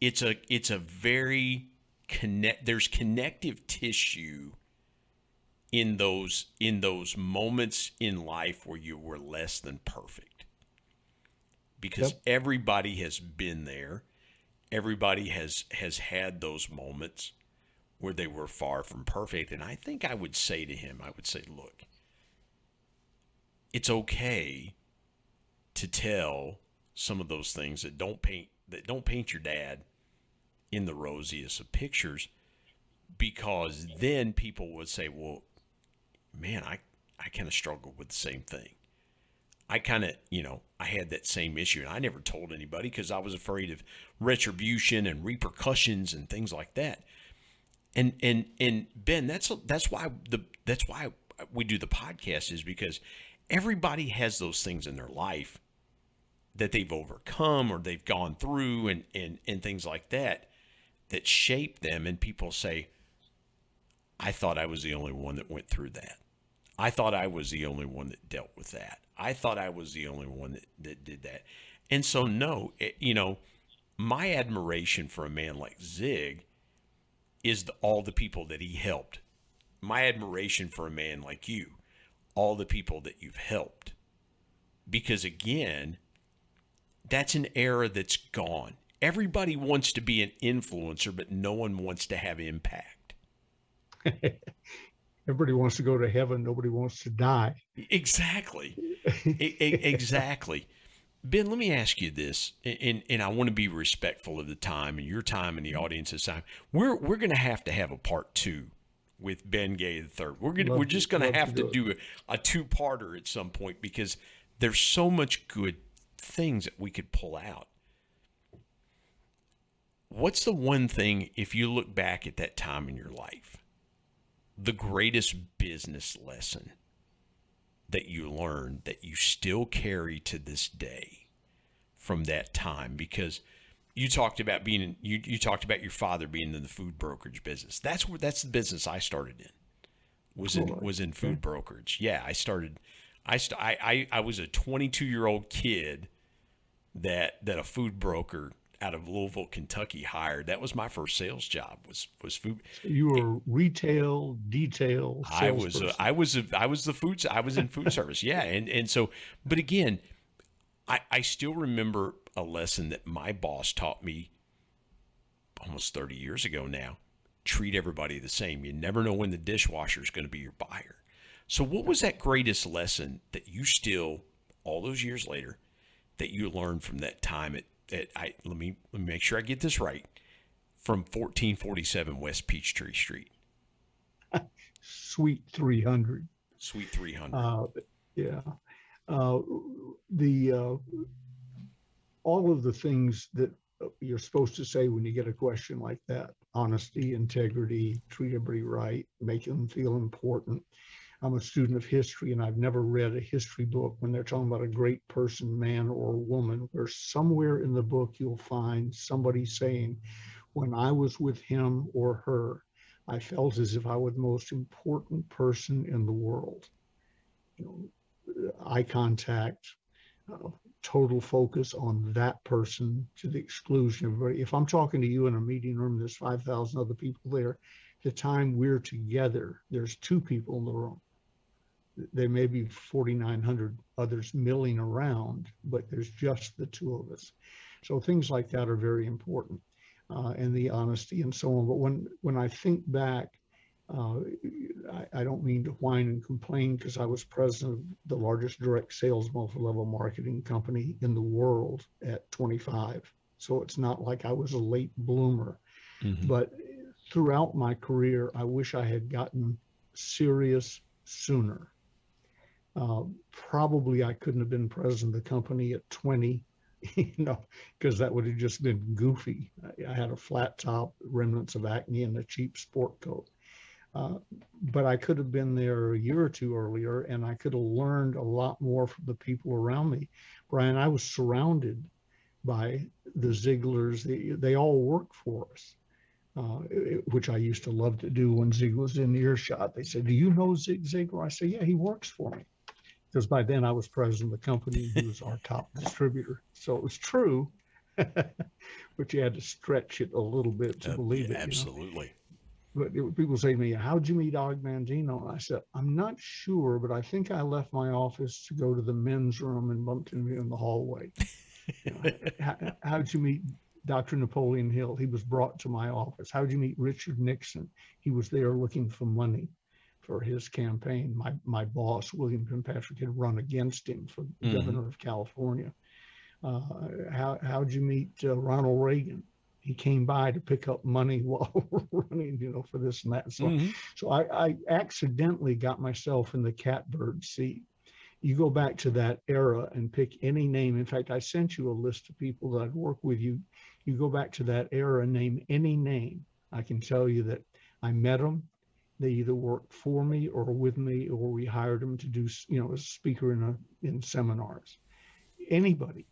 it's a it's a very connect there's connective tissue in those in those moments in life where you were less than perfect. Because yep. everybody has been there. Everybody has has had those moments where they were far from perfect. And i think i would say to him i would say look it's okay to tell some of those things that don't paint that don't paint your dad in the rosiest of pictures because then people would say, well, man, I, I kind of struggled with the same thing. I kind of, you know, I had that same issue and I never told anybody because I was afraid of retribution and repercussions and things like that. And and and Ben, that's that's why the that's why we do the podcast is because everybody has those things in their life that they've overcome or they've gone through and, and, and things like that that shape them. And people say, I thought I was the only one that went through that. I thought I was the only one that dealt with that. I thought I was the only one that, that did that. And so, no, it, you know, my admiration for a man like Zig is the, all the people that he helped. My admiration for a man like you all the people that you've helped. Because again, that's an era that's gone. Everybody wants to be an influencer, but no one wants to have impact. Everybody wants to go to heaven. Nobody wants to die. Exactly. exactly. Ben, let me ask you this, and, and I want to be respectful of the time and your time and the audience's time. We're we're going to have to have a part two with Ben Gay the third. We're gonna we're just going to have to do, do a, a two parter at some point because there's so much good things that we could pull out. What's the one thing if you look back at that time in your life, the greatest business lesson that you learned that you still carry to this day from that time because you talked about being in, you, you talked about your father being in the food brokerage business. That's where that's the business I started in. Was in was in food brokerage. Yeah, I started I, st- I, I I was a 22 year old kid that that a food broker out of Louisville, Kentucky hired. That was my first sales job. Was was food. You were retail, detail. I was uh, a, I was a, I was the food. I was in food service. Yeah, and and so, but again, I I still remember a lesson that my boss taught me almost 30 years ago now. Treat everybody the same. You never know when the dishwasher is going to be your buyer. So, what was that greatest lesson that you still, all those years later, that you learned from that time at, at I let me let me make sure I get this right from 1447 West Peachtree Street. Suite 300. Suite 300. Uh, yeah. Uh, the uh, all of the things that you're supposed to say when you get a question like that honesty integrity treat everybody right make them feel important I'm a student of history and I've never read a history book when they're talking about a great person, man or woman, where somewhere in the book you'll find somebody saying, when I was with him or her, I felt as if I was the most important person in the world. You know, eye contact, uh, total focus on that person to the exclusion of everybody. If I'm talking to you in a meeting room, there's 5,000 other people there. The time we're together, there's two people in the room there may be 4,900 others milling around, but there's just the two of us. So things like that are very important, uh, and the honesty and so on. But when when I think back, uh, I, I, don't mean to whine and complain because I was president of the largest direct sales multi-level marketing company in the world at 25. So it's not like I was a late bloomer. Mm-hmm. But throughout my career, I wish I had gotten serious sooner. Uh, probably I couldn't have been president of the company at 20, you know, because that would have just been goofy. I, I, had a flat top, remnants of acne, and a cheap sport coat. Uh, but I could have been there a year or two earlier, and I could have learned a lot more from the people around me. Brian, I was surrounded by the Ziglars. They, they all work for us. Uh, which I used to love to do when Zig was in earshot. They said, "Do you know Zig Ziglar?" I said, "Yeah, he works for me." Because by then I was president of the company. He was our top distributor. So it was true, but you had to stretch it a little bit to uh, believe it. Absolutely. You know? But it, people say to me, How'd you meet Og Mandino? And I said, I'm not sure, but I think I left my office to go to the men's room and bumped into him in the hallway. you know, how, how'd you meet Dr. Napoleon Hill? He was brought to my office. How'd you meet Richard Nixon? He was there looking for money for his campaign. My my boss, William Penn Patrick, had run against him for mm-hmm. governor of California. Uh, how how'd you meet uh, Ronald Reagan? He came by to pick up money while running, you know, for this and that. So, mm-hmm. so I, I accidentally got myself in the catbird seat. You go back to that era and pick any name. In fact, I sent you a list of people that I'd work with you. You go back to that era and name any name. I can tell you that I met them. They either worked for me or with me, or we hired them to do, you know, as a speaker in a, in seminars. Anybody.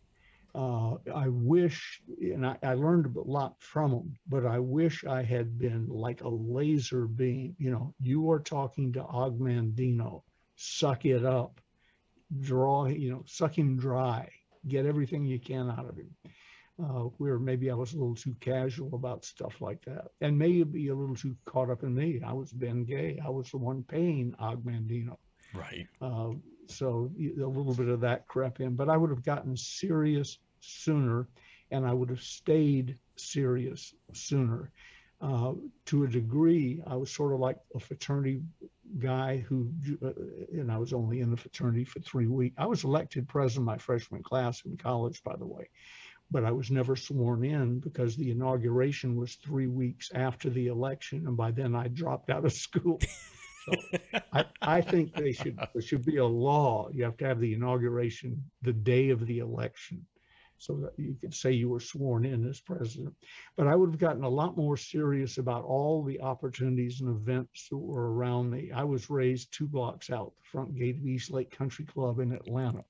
Uh, I wish, and I, I learned a lot from them, but I wish I had been like a laser beam. You know, you are talking to Og Mandino, suck it up, draw, you know, suck him dry, get everything you can out of him uh, where maybe I was a little too casual about stuff like that, and maybe a little too caught up in me. I was Ben Gay. I was the one paying Og Mandino. Right. Uh, so a little bit of that crept in, but I would have gotten serious sooner, and I would have stayed serious sooner. Uh, to a degree, I was sort of like a fraternity guy who, uh, and I was only in the fraternity for three weeks. I was elected president of my freshman class in college, by the way, but I was never sworn in because the inauguration was three weeks after the election, and by then I dropped out of school. So I, I think they should there should be a law. You have to have the inauguration the day of the election so that you could say you were sworn in as president. But I would have gotten a lot more serious about all the opportunities and events that were around me. I was raised two blocks out the front gate of East Lake Country Club in Atlanta,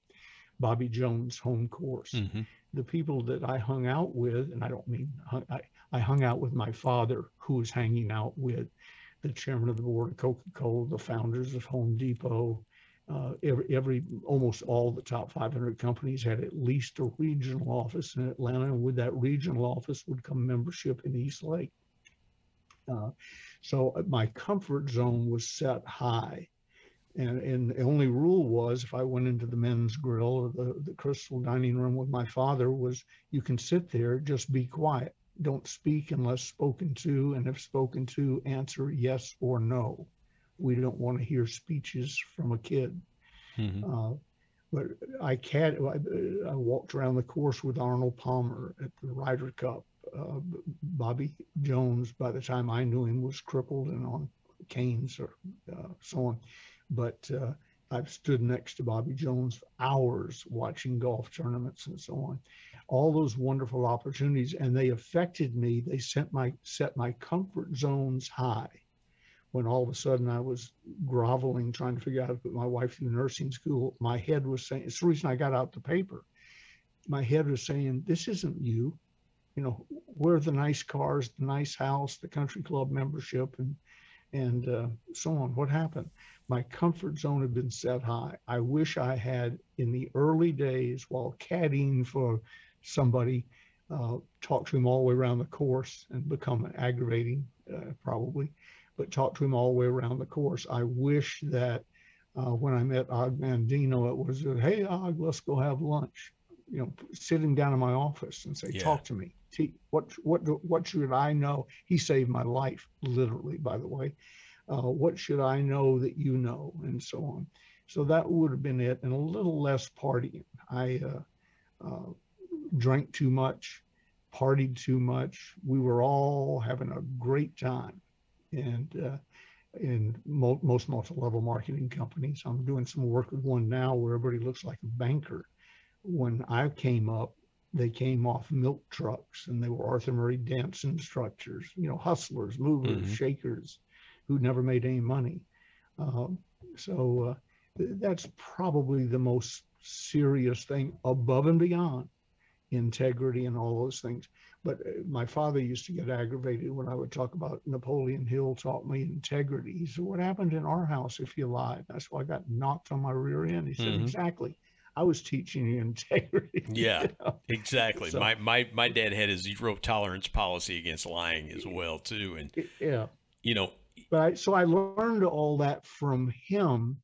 Bobby Jones home course. Mm-hmm. The people that I hung out with, and I don't mean I, I hung out with my father, who was hanging out with the chairman of the board of Coca-Cola, the founders of Home Depot, uh, every, every almost all the top 500 companies had at least a regional office in Atlanta, and with that regional office would come membership in East Lake. Uh, so uh, my comfort zone was set high. And, and the only rule was if I went into the men's grill or the, the crystal dining room with my father was you can sit there, just be quiet. Don't speak unless spoken to, and if spoken to, answer yes or no we don't want to hear speeches from a kid. Mm-hmm. Uh, but I can't. I, I, walked around the course with Arnold Palmer at the Ryder Cup. Uh, Bobby Jones, by the time I knew him, was crippled and on canes or uh, so on. But uh, I've stood next to Bobby Jones for hours watching golf tournaments and so on. All those wonderful opportunities, and they affected me. They set my set my comfort zones high when all of a sudden I was groveling, trying to figure out how to put my wife through nursing school, my head was saying, it's the reason I got out the paper. My head was saying, this isn't you. You know, where are the nice cars, the nice house, the country club membership, and and uh, so on. What happened? My comfort zone had been set high. I wish I had, in the early days, while caddying for somebody, uh, talked to him all the way around the course and become aggravating, uh, probably but talked to him all the way around the course. I wish that uh, when I met Og Mandino, it was, hey, Og, let's go have lunch. You know, sitting down in my office and say, yeah. talk to me. What, what, what should I know? He saved my life, literally, by the way. Uh, what should I know that you know? And so on. So that would have been it, and a little less partying. I uh, uh, drank too much, partied too much. We were all having a great time and uh, in mo- most multi-level marketing companies. I'm doing some work with one now where everybody looks like a banker. When I came up, they came off milk trucks and they were Arthur Murray dance instructors, you know, hustlers, movers, mm-hmm. shakers who never made any money. Um, so uh, that's probably the most serious thing above and beyond integrity and all those things. But uh, my father used to get aggravated when I would talk about Napoleon Hill taught me integrity. He said, What happened in our house if you lied? That's why I got knocked on my rear end. He said, mm-hmm. Exactly. I was teaching you integrity. Yeah, you know? exactly. So, my, my my dad had a zero tolerance policy against lying as well too, and yeah, you know. But I, so I learned all that from him,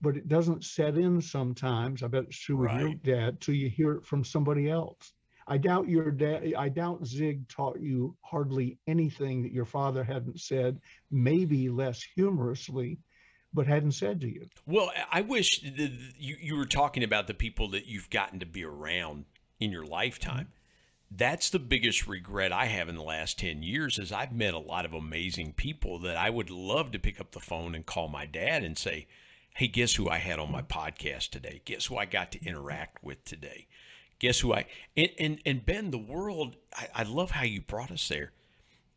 but it doesn't set in sometimes. I bet it's true with right. your dad till you hear it from somebody else. I doubt your dad, I doubt Zig taught you hardly anything that your father hadn't said, maybe less humorously, but hadn't said to you. Well, I wish the, you, you were talking about the people that you've gotten to be around in your lifetime. That's the biggest regret I have in the last 10 years is I've met a lot of amazing people that I would love to pick up the phone and call my dad and say, "Hey, guess who I had on my podcast today? Guess who I got to interact with today?" guess who I and and, and Ben, the world. I, I love how you brought us there.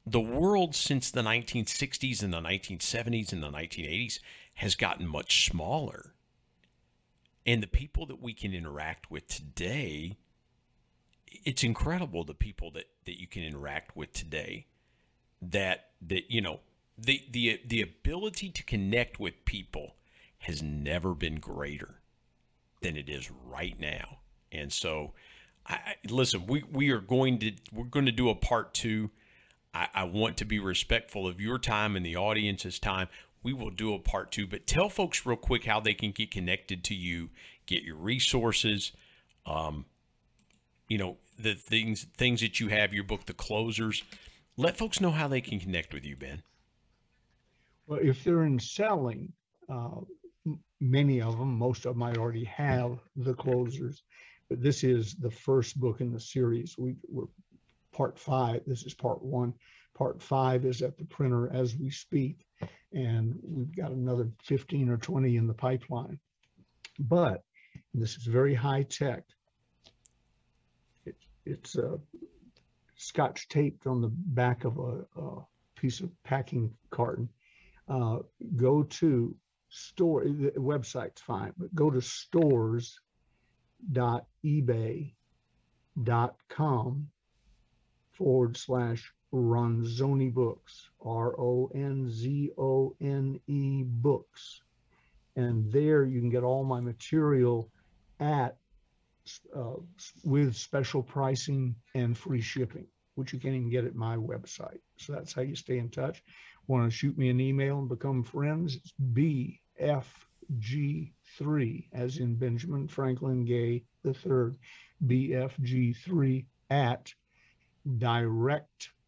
The world since the 1960s and the 1970s and the 1980s has gotten much smaller, and the people that we can interact with today. It's incredible the people that, that you can interact with today. That that you know the the the ability to connect with people has never been greater than it is right now. And so, I, listen, we, we are going to we're going to do a part two. I, I want to be respectful of your time and the audience's time. We will do a part two. But tell folks real quick how they can get connected to you, get your resources, um, you know, the things things that you have, your book, The Closers. Let folks know how they can connect with you, Ben. Well, if they're in selling, uh, many of them, most of them might already have The Closers, but this is the first book in the series. We, we're part five. This is part one. Part five is at the printer as we speak, and we've got another 15 or 20 in the pipeline. But this is very high tech. It, it's uh, scotch taped on the back of a, a piece of packing carton. Uh, go to store, the website's fine, but go to stores.ebay.com forward slash Ronzone Books, R O N Z O N E Books. And there you can get all my material at uh, with special pricing and free shipping, which you can't even get at my website. So that's how you stay in touch. Want to shoot me an email and become friends? It's BFG3, as in Benjamin Franklin Gay III, BFG3 at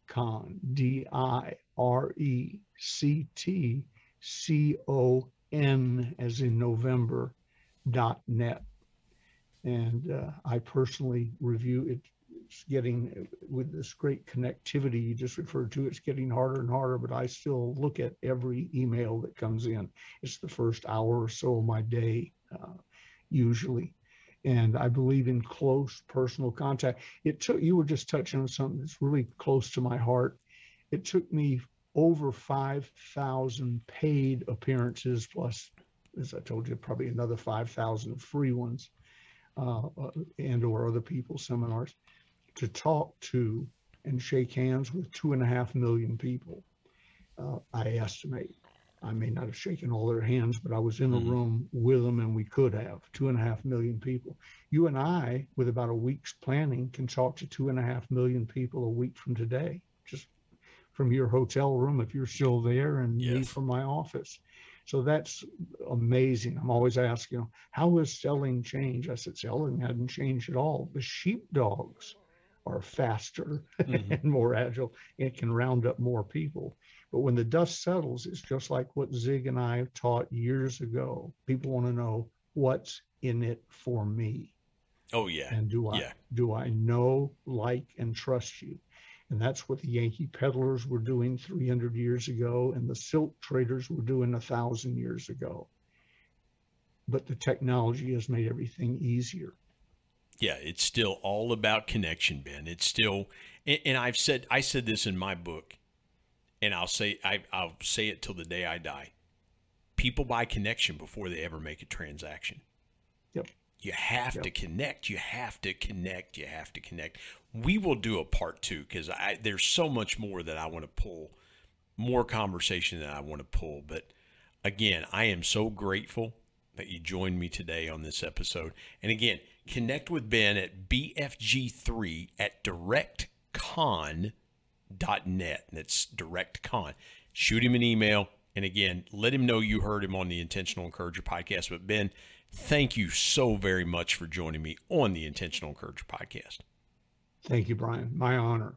directcon, D I R E C T C O N, as in November, dot net. And uh, I personally review it. It's getting, with this great connectivity you just referred to, it's getting harder and harder, but I still look at every email that comes in. It's the first hour or so of my day, uh, usually and I believe in close personal contact. It took you were just touching on something that's really close to my heart. It took me over 5,000 paid appearances plus, as I told you, probably another 5,000 free ones uh, uh, and or other people's seminars to talk to and shake hands with two and a half million people. Uh, I estimate. I may not have shaken all their hands, but I was in the mm-hmm. room with them and we could have two and a half million people. You and I, with about a week's planning, can talk to two and a half million people a week from today, just from your hotel room if you're still there and yes. me from my office. So that's amazing. I'm always asked, you know, how has selling changed? I said, selling hadn't changed at all. The sheepdogs are faster mm-hmm. and more agile and can round up more people. But when the dust settles, it's just like what Zig and I taught years ago. People want to know what's in it for me. Oh yeah. And do I yeah. do I know, like, and trust you? And that's what the Yankee peddlers were doing 300 years ago, and the silk traders were doing a thousand years ago. But the technology has made everything easier. Yeah, it's still all about connection, Ben. It's still, and I've said I said this in my book and I'll say I, I'll say it till the day I die. People buy connection before they ever make a transaction. Yep. You have yep. to connect. You have to connect. You have to connect. We will do a part two because I there's so much more that I want to pull, more conversation that I want to pull. But again, I am so grateful that you joined me today on this episode. And again, connect with Ben at BFG3 at DirectCon net. That's direct con. Shoot him an email. And again, let him know you heard him on the Intentional Encourager podcast. But Ben, thank you so very much for joining me on the Intentional Encourager podcast. Thank you, Brian. My honor.